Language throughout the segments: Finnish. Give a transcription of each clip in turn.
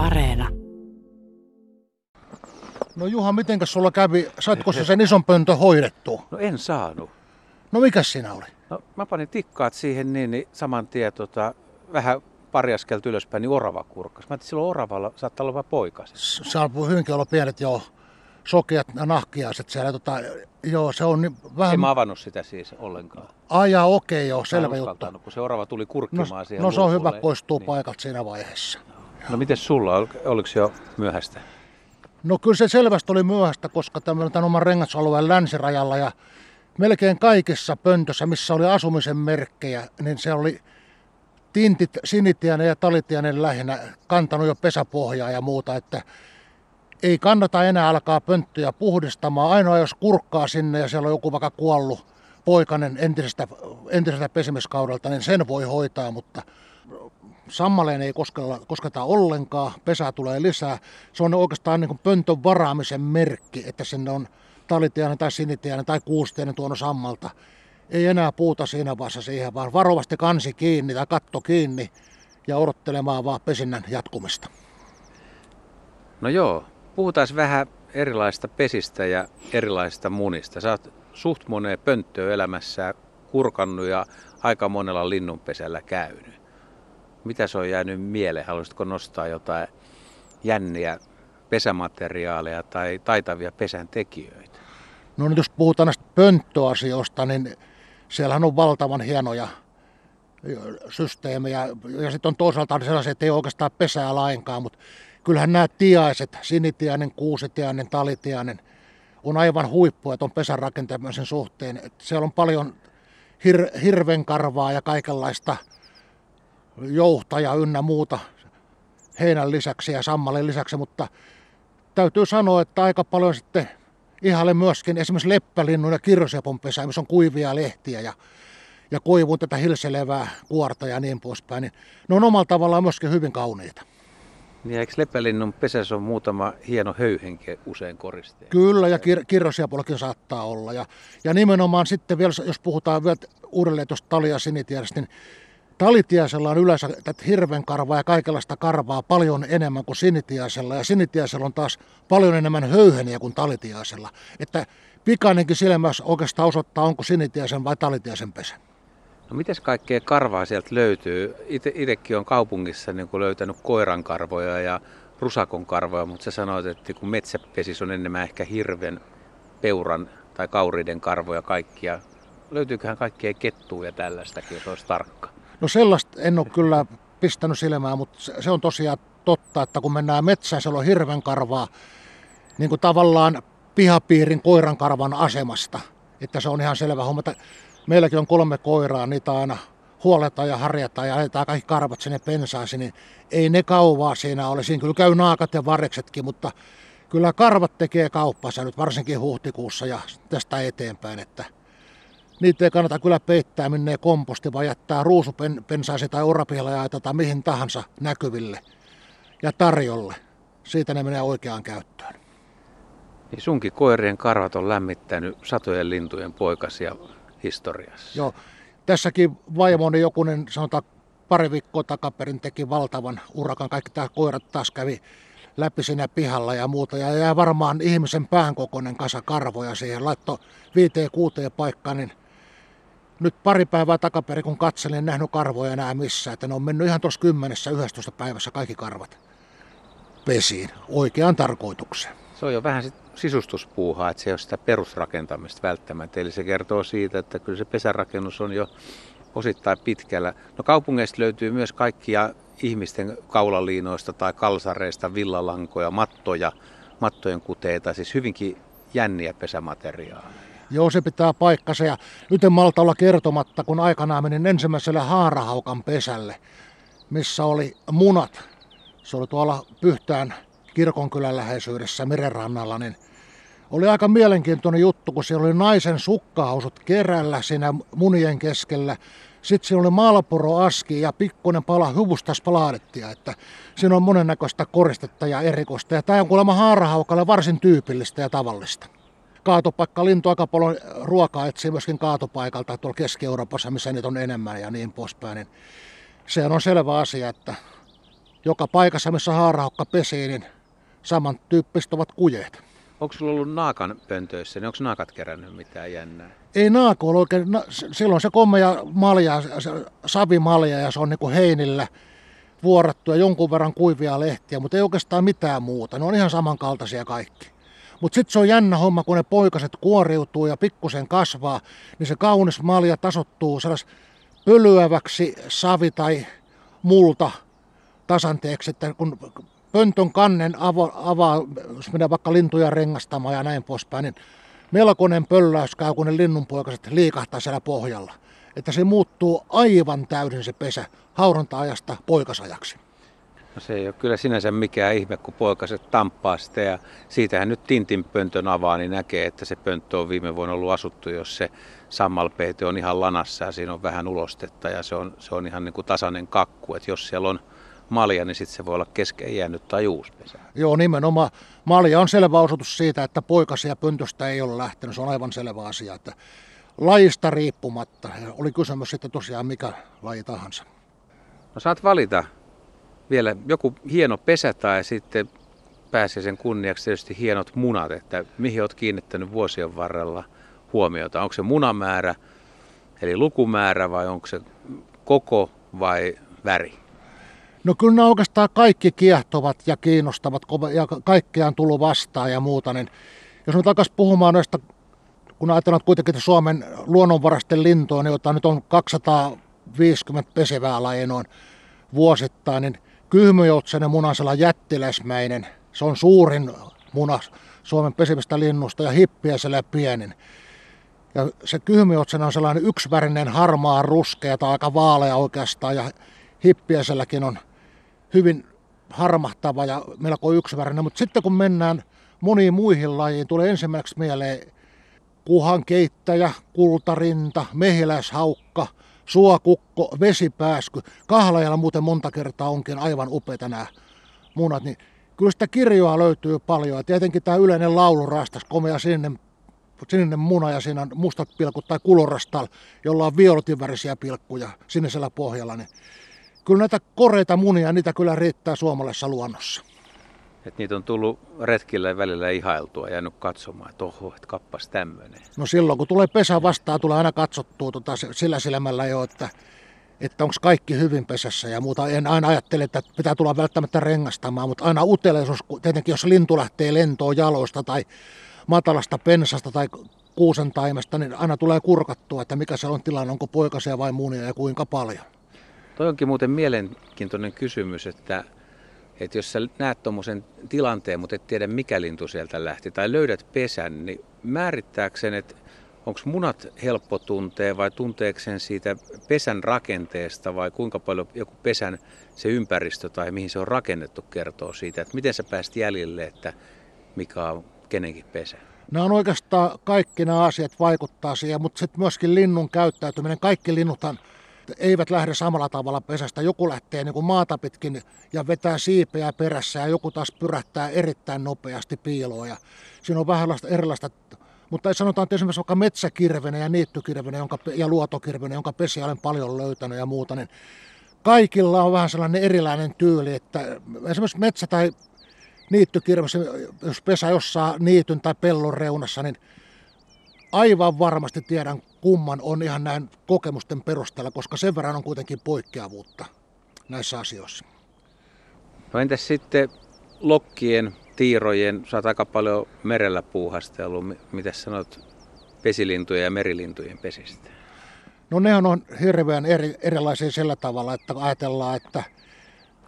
Areena. No Juha, mitenkäs sulla kävi? Saitko sä sen ison pöntön hoidettua? No en saanut. No mikäs siinä oli? No mä panin tikkaat siihen niin, niin saman tien tota, vähän pari askelta ylöspäin, niin orava kurkkas. Mä ajattelin, silloin oravalla saattaa olla vähän poikaset. S- Saapuu hyvinkin olla pienet jo sokeat nahkiaiset siellä. Tota, joo, se on niin vähän... En mä avannut sitä siis ollenkaan. Ajaa, okei, okay, joo, Mä selvä juttu. kun se orava tuli No, kurkkimaan siihen no se on hyvä poistua Niin. paikalta siinä vaiheessa. No miten sulla, Ol- oliko jo myöhäistä? No kyllä se selvästi oli myöhäistä, koska tämän, tämän oman rengasalueen länsirajalla ja melkein kaikissa pöntössä, missä oli asumisen merkkejä, niin se oli tintit sinitiainen ja talitiainen lähinnä kantanut jo pesäpohjaa ja muuta, että ei kannata enää alkaa pönttöjä puhdistamaan. Ainoa jos kurkkaa sinne ja siellä on joku vaikka kuollut poikainen entisestä, entisestä pesimiskaudelta, niin sen voi hoitaa, mutta sammaleen ei kosketa, kosketa ollenkaan, pesää tulee lisää. Se on oikeastaan niin kuin pöntön varaamisen merkki, että sinne on talitiainen tai sinitiainen tai kuustiainen tuonut sammalta. Ei enää puuta siinä vaiheessa siihen, vaan varovasti kansi kiinni tai katto kiinni ja odottelemaan vaan pesinnän jatkumista. No joo, puhutaan vähän erilaista pesistä ja erilaisista munista. Sä oot suht moneen pönttöä elämässä kurkannut ja aika monella linnunpesällä käynyt. Mitä se on jäänyt mieleen? Haluaisitko nostaa jotain jänniä pesämateriaaleja tai taitavia pesän tekijöitä? No nyt jos puhutaan näistä pönttöasioista, niin siellähän on valtavan hienoja systeemejä. Ja sitten on toisaalta sellaisia, että ei oikeastaan pesää lainkaan, mutta kyllähän nämä tiaiset, sinitiainen, kuusitiainen, talitiainen, on aivan huippua tuon pesän rakentamisen suhteen. Et siellä on paljon hir- hirvenkarvaa ja kaikenlaista jouhtaja ynnä muuta heinän lisäksi ja sammalin lisäksi, mutta täytyy sanoa, että aika paljon sitten ihalle myöskin esimerkiksi leppälinnun ja kirjosepon pesä, missä on kuivia lehtiä ja, ja koivun tätä hilselevää kuorta ja niin poispäin, niin ne on omalla tavallaan myöskin hyvin kauniita. Niin eikö lepälinnun pesässä on muutama hieno höyhenke usein koristeena? Kyllä, ja kir- kirrosiapullakin saattaa olla. Ja, ja nimenomaan sitten vielä, jos puhutaan vielä uudelleen tuosta talia sinitiäisestä, niin talitiaisella on yleensä tätä hirvenkarvaa ja kaikenlaista karvaa paljon enemmän kuin sinitiaisella. Ja sinitiaisella on taas paljon enemmän höyheniä kuin talitiaisella. Että pikainenkin silmäys oikeastaan osoittaa, onko sinitiaisen vai talitiaisen pesä. No mites kaikkea karvaa sieltä löytyy? Ite, itekin on kaupungissa niin kuin löytänyt koiran karvoja ja rusakon karvoja, mutta sä sanoit, että kun metsäpesis on enemmän ehkä hirven, peuran tai kauriiden karvoja kaikkia. Löytyyköhän kaikkea kettua ja tällaistakin, jos olisi tarkka? No sellaista en ole kyllä pistänyt silmään, mutta se- on tosiaan totta, että kun mennään metsään, siellä on hirven karvaa niin kuin tavallaan pihapiirin koiran karvan asemasta. Että se on ihan selvä homma. että Meilläkin on kolme koiraa, niitä aina huoletaan ja harjataan ja ajetaan kaikki karvat sinne pensaasi, niin ei ne kauvaa siinä ole. Siinä kyllä käy naakat ja vareksetkin, mutta kyllä karvat tekee kauppansa nyt varsinkin huhtikuussa ja tästä eteenpäin, että niitä ei kannata kyllä peittää minne komposti, vaan jättää ruusupensaasi tai orapihlaja tai mihin tahansa näkyville ja tarjolle. Siitä ne menee oikeaan käyttöön. Niin sunkin koirien karvat on lämmittänyt satojen lintujen poikasia historiassa. Joo, tässäkin vaimoni jokunen, sanotaan pari viikkoa takaperin teki valtavan urakan. Kaikki tämä koirat taas kävi läpi siinä pihalla ja muuta. Ja jää varmaan ihmisen pään kokoinen kasa karvoja siihen. Laitto viiteen kuuteen paikkaan, niin nyt pari päivää takaperin kun katselin, en nähnyt karvoja enää missään. Että ne on mennyt ihan tuossa kymmenessä, 11 päivässä kaikki karvat pesiin oikeaan tarkoitukseen. Se on jo vähän sit sisustuspuuhaa, että se ei ole sitä perusrakentamista välttämättä. Eli se kertoo siitä, että kyllä se pesärakennus on jo osittain pitkällä. No kaupungeista löytyy myös kaikkia ihmisten kaulaliinoista tai kalsareista villalankoja, mattoja, mattojen kuteita, siis hyvinkin jänniä pesämateriaaleja. Joo, se pitää paikkansa. Ja nyt en malta olla kertomatta, kun aikanaan menin ensimmäiselle haarahaukan pesälle, missä oli munat. Se oli tuolla Pyhtään kirkonkylän läheisyydessä merenrannalla, niin oli aika mielenkiintoinen juttu, kun siellä oli naisen sukkahausut kerällä siinä munien keskellä. Sitten siinä oli malporoaski ja pikkuinen pala huvustaspaladettia, että siinä on monennäköistä koristetta ja erikoista. Ja tämä on kuulemma haarahaukalle varsin tyypillistä ja tavallista kaatopaikka, lintu aika paljon ruokaa etsii myöskin kaatopaikalta tuolla Keski-Euroopassa, missä niitä on enemmän ja niin poispäin. Niin se on selvä asia, että joka paikassa, missä haarahokka pesii, niin samantyyppiset ovat kujeet. Onko sulla ollut naakan pöntöissä, niin onko naakat kerännyt mitään jännää? Ei naako ole oikein, na, silloin se komea malja, se savimalja ja se on niin kuin heinillä vuorattu ja jonkun verran kuivia lehtiä, mutta ei oikeastaan mitään muuta. Ne on ihan samankaltaisia kaikki. Mutta sitten se on jännä homma, kun ne poikaset kuoriutuu ja pikkusen kasvaa, niin se kaunis malja tasottuu sellais pölyäväksi savi- tai multa tasanteeksi, että kun pöntön kannen ava, avaa, jos menee vaikka lintuja rengastamaan ja näin poispäin, niin melkoinen pölläys käy, kun ne linnunpoikaset liikahtaa siellä pohjalla. Että se muuttuu aivan täysin se pesä hauranta-ajasta poikasajaksi. No se ei ole kyllä sinänsä mikään ihme, kun poikaset tamppaa sitä ja siitähän nyt Tintin pöntön avaa, niin näkee, että se pönttö on viime vuonna ollut asuttu, jos se sammalpeite on ihan lanassa ja siinä on vähän ulostetta ja se on, se on ihan niin kuin tasainen kakku, että jos siellä on malja, niin sitten se voi olla kesken jäänyt tai uusi pesä. Joo, nimenomaan. Malja on selvä osoitus siitä, että poikasia pöntöstä ei ole lähtenyt. Se on aivan selvä asia, että lajista riippumatta. Oli kysymys sitten tosiaan mikä laji tahansa. No saat valita vielä joku hieno pesä tai sitten pääsee sen kunniaksi tietysti hienot munat, että mihin olet kiinnittänyt vuosien varrella huomiota. Onko se munamäärä, eli lukumäärä vai onko se koko vai väri? No kyllä nämä oikeastaan kaikki kiehtovat ja kiinnostavat ja kaikkea tullut vastaan ja muuta. Niin jos me takaisin puhumaan noista, kun ajatellaan kuitenkin että Suomen luonnonvarasten lintuja, niin joita nyt on 250 pesevää lajia noin vuosittain, niin kyhmyjoutsenen munasella jättiläismäinen, se on suurin muna Suomen pesivistä linnusta ja hippiäisellä pienin. Ja se kyhmyjoutsen on sellainen yksivärinen harmaa ruskea tai aika vaalea oikeastaan. Ja hippiäiselläkin on hyvin harmahtava ja melko yksivärinen, mutta sitten kun mennään moniin muihin lajiin, tulee ensimmäiseksi mieleen kuhan keittäjä, kultarinta, mehiläishaukka, suokukko, vesipääsky. Kahlajalla muuten monta kertaa onkin aivan upeita nämä munat, niin kyllä sitä kirjoa löytyy paljon. Ja tietenkin tämä yleinen laulurastas, komea sininen, sininen muna ja siinä on mustat pilkut tai kulorastal, jolla on violetinvärisiä pilkkuja sinisellä pohjalla, niin kyllä näitä koreita munia, niitä kyllä riittää suomalaisessa luonnossa. Et niitä on tullut retkille välillä ihailtua ja jäänyt katsomaan, että oho, että kappas tämmöinen. No silloin kun tulee pesä vastaan, tulee aina katsottua tota, sillä silmällä jo, että, että onko kaikki hyvin pesässä ja muuta. En aina ajattele, että pitää tulla välttämättä rengastamaan, mutta aina uteleisuus, tietenkin jos lintu lähtee lentoon jaloista tai matalasta pensasta tai kuusen taimesta, niin aina tulee kurkattua, että mikä se on tilanne, onko poikasia vai munia ja kuinka paljon. Toi onkin muuten mielenkiintoinen kysymys, että, että jos sä näet tuommoisen tilanteen, mutta et tiedä mikä lintu sieltä lähti, tai löydät pesän, niin määrittääkseen, että onko munat helppo tuntea vai tunteekseen siitä pesän rakenteesta vai kuinka paljon joku pesän se ympäristö tai mihin se on rakennettu kertoo siitä, että miten sä pääst jäljille, että mikä on kenenkin pesä? Nämä on oikeastaan kaikki nämä asiat vaikuttaa siihen, mutta sitten myöskin linnun käyttäytyminen. Kaikki linnuthan eivät lähde samalla tavalla pesästä. Joku lähtee niin kuin maata pitkin ja vetää siipeä perässä ja joku taas pyrähtää erittäin nopeasti piiloon. Ja siinä on vähän erilaista mutta sanotaan, että esimerkiksi vaikka metsäkirvenen ja niittykirvenen jonka, ja luotokirvenen, jonka pesiä olen paljon löytänyt ja muuta, niin kaikilla on vähän sellainen erilainen tyyli, että esimerkiksi metsä- tai niittykirves, jos pesä jossain niityn tai pellon reunassa, niin aivan varmasti tiedän kumman on ihan näin kokemusten perusteella, koska sen verran on kuitenkin poikkeavuutta näissä asioissa. No entäs sitten lokkien, tiirojen, sä oot aika paljon merellä puuhastellut. Mitä sanot pesilintujen ja merilintujen pesistä? No ne on hirveän eri, erilaisia sillä tavalla, että ajatellaan, että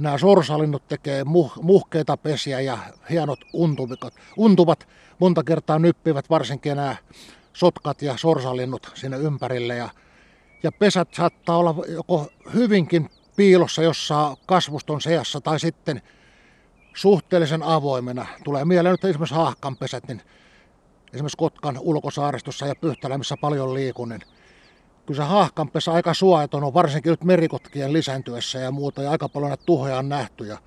nämä sorsalinnut tekee muh, muhkeita pesiä ja hienot untuvat, untuvat monta kertaa nyppivät varsinkin nämä sotkat ja sorsalinnut sinne ympärille. Ja, ja pesät saattaa olla joko hyvinkin piilossa jossain kasvuston seassa tai sitten suhteellisen avoimena. Tulee mieleen nyt esimerkiksi haahkan pesät, niin esimerkiksi Kotkan ulkosaaristossa ja Pyhtälä, missä paljon liikun, niin kyllä se haahkanpesä aika suojaton on, varsinkin nyt merikotkien lisääntyessä ja muuta, ja aika paljon näitä tuhoja on nähty. Ja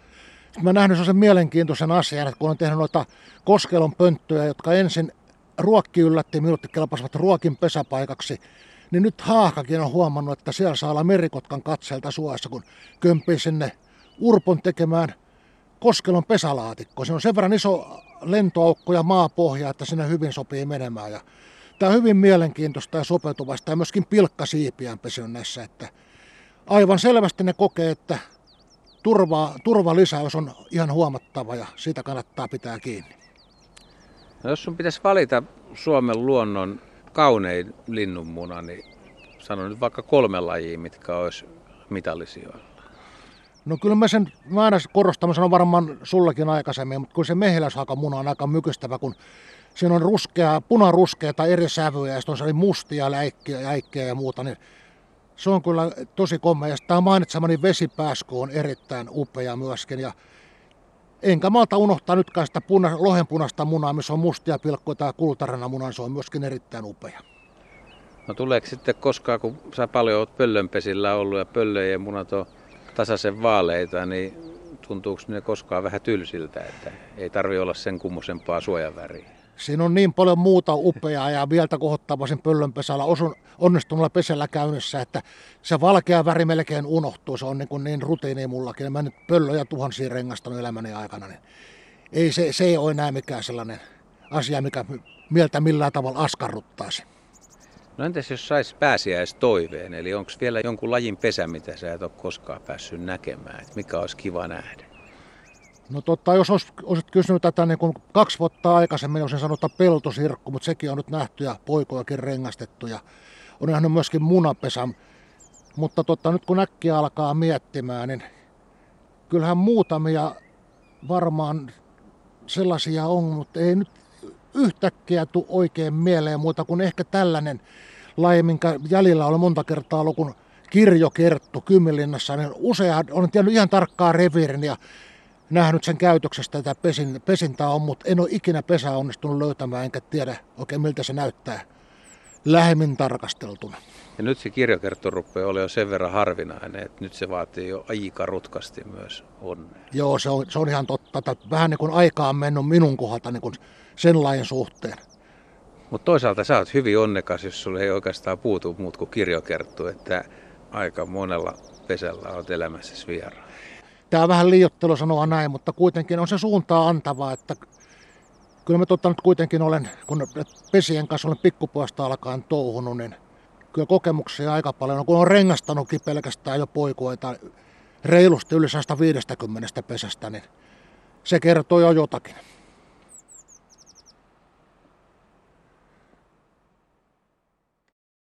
sitten mä nähnyt sen mielenkiintoisen asian, että kun on tehnyt noita koskelon pönttöjä, jotka ensin ruokki yllätti minut, kelpasivat ruokin pesäpaikaksi, niin nyt haahkakin on huomannut, että siellä saa olla merikotkan katselta suojassa, kun kömpii sinne Urpon tekemään Koskelon pesälaatikko. Se on sen verran iso lentoaukko ja maapohja, että sinne hyvin sopii menemään. Ja tämä on hyvin mielenkiintoista ja sopeutuvasta ja myöskin pilkkasiipiä on näissä, että aivan selvästi ne kokee, että turva, turvalisäys on ihan huomattava ja siitä kannattaa pitää kiinni. No jos sun pitäisi valita Suomen luonnon kaunein linnunmuna, niin sano nyt vaikka kolme lajia, mitkä olisi mitallisijoilla. No kyllä mä sen, mä aina korostan, mä sanon varmaan sullakin aikaisemmin, mutta kun se mehiläishaakamuna on aika mykystävä, kun siinä on ruskea, punaruskea tai eri sävyjä ja sitten on se mustia läikkiä, jäikkiä ja muuta, niin se on kyllä tosi komea. Ja tämä mainitsemani vesipääsku on erittäin upea myöskin. Ja enkä malta unohtaa nytkään sitä puna, lohenpunasta munaa, missä on mustia pilkkoja tai kultarana muna, niin se on myöskin erittäin upea. No tuleeko sitten koskaan, kun sä paljon oot pöllönpesillä ollut ja pöllöjen munat on tasaisen vaaleita, niin tuntuuko ne koskaan vähän tylsiltä, että ei tarvi olla sen kummosempaa suojaväriä? Siinä on niin paljon muuta upeaa ja mieltä kohottavaisen pöllönpesällä osun, onnistuneella pesällä käynnissä, että se valkea väri melkein unohtuu. Se on niin, kuin niin rutiini mullakin. Mä nyt pöllöjä tuhansia rengastanut elämäni aikana. Niin ei, se, se ei ole enää mikään sellainen asia, mikä mieltä millään tavalla askarruttaisi. No entäs jos sais toiveen, eli onko vielä jonkun lajin pesä, mitä sä et ole koskaan päässyt näkemään, että mikä olisi kiva nähdä? No totta, jos olisit, olisit kysynyt tätä niin kuin kaksi vuotta aikaisemmin, olisin sanonut peltosirkku, mutta sekin on nyt nähty ja poikojakin rengastettu ja on nähnyt myöskin munapesä. Mutta totta, nyt kun äkkiä alkaa miettimään, niin kyllähän muutamia varmaan sellaisia on, mutta ei nyt yhtäkkiä tule oikein mieleen muuta kuin ehkä tällainen laji, minkä jäljellä on monta kertaa ollut, kun kirjokerttu Kymmelinnassa, niin usein olen tiennyt ihan tarkkaa reviirin ja nähnyt sen käytöksestä, että pesin, pesintää on, mutta en ole ikinä pesää onnistunut löytämään, enkä tiedä oikein miltä se näyttää lähemmin tarkasteltuna. Ja nyt se kirjakerttu rupeaa olemaan jo sen verran harvinainen, että nyt se vaatii jo aika rutkasti myös onnea. Joo, se on, se on ihan totta. Että vähän niin kuin aikaa on mennyt minun kohdalta niin kuin sen lajin suhteen. Mutta toisaalta sä oot hyvin onnekas, jos sulle ei oikeastaan puutu muut kuin kirjokerttu, että aika monella pesällä olet elämässä vieraan. Tämä on vähän liiottelu sanoa näin, mutta kuitenkin on se suuntaa antavaa, että kyllä mä totta nyt kuitenkin olen, kun pesien kanssa olen pikkupuolesta alkaen touhunut, niin kyllä kokemuksia aika paljon. Kun on rengastanutkin pelkästään jo poikuita reilusti yli 150 pesästä, niin se kertoo jo jotakin.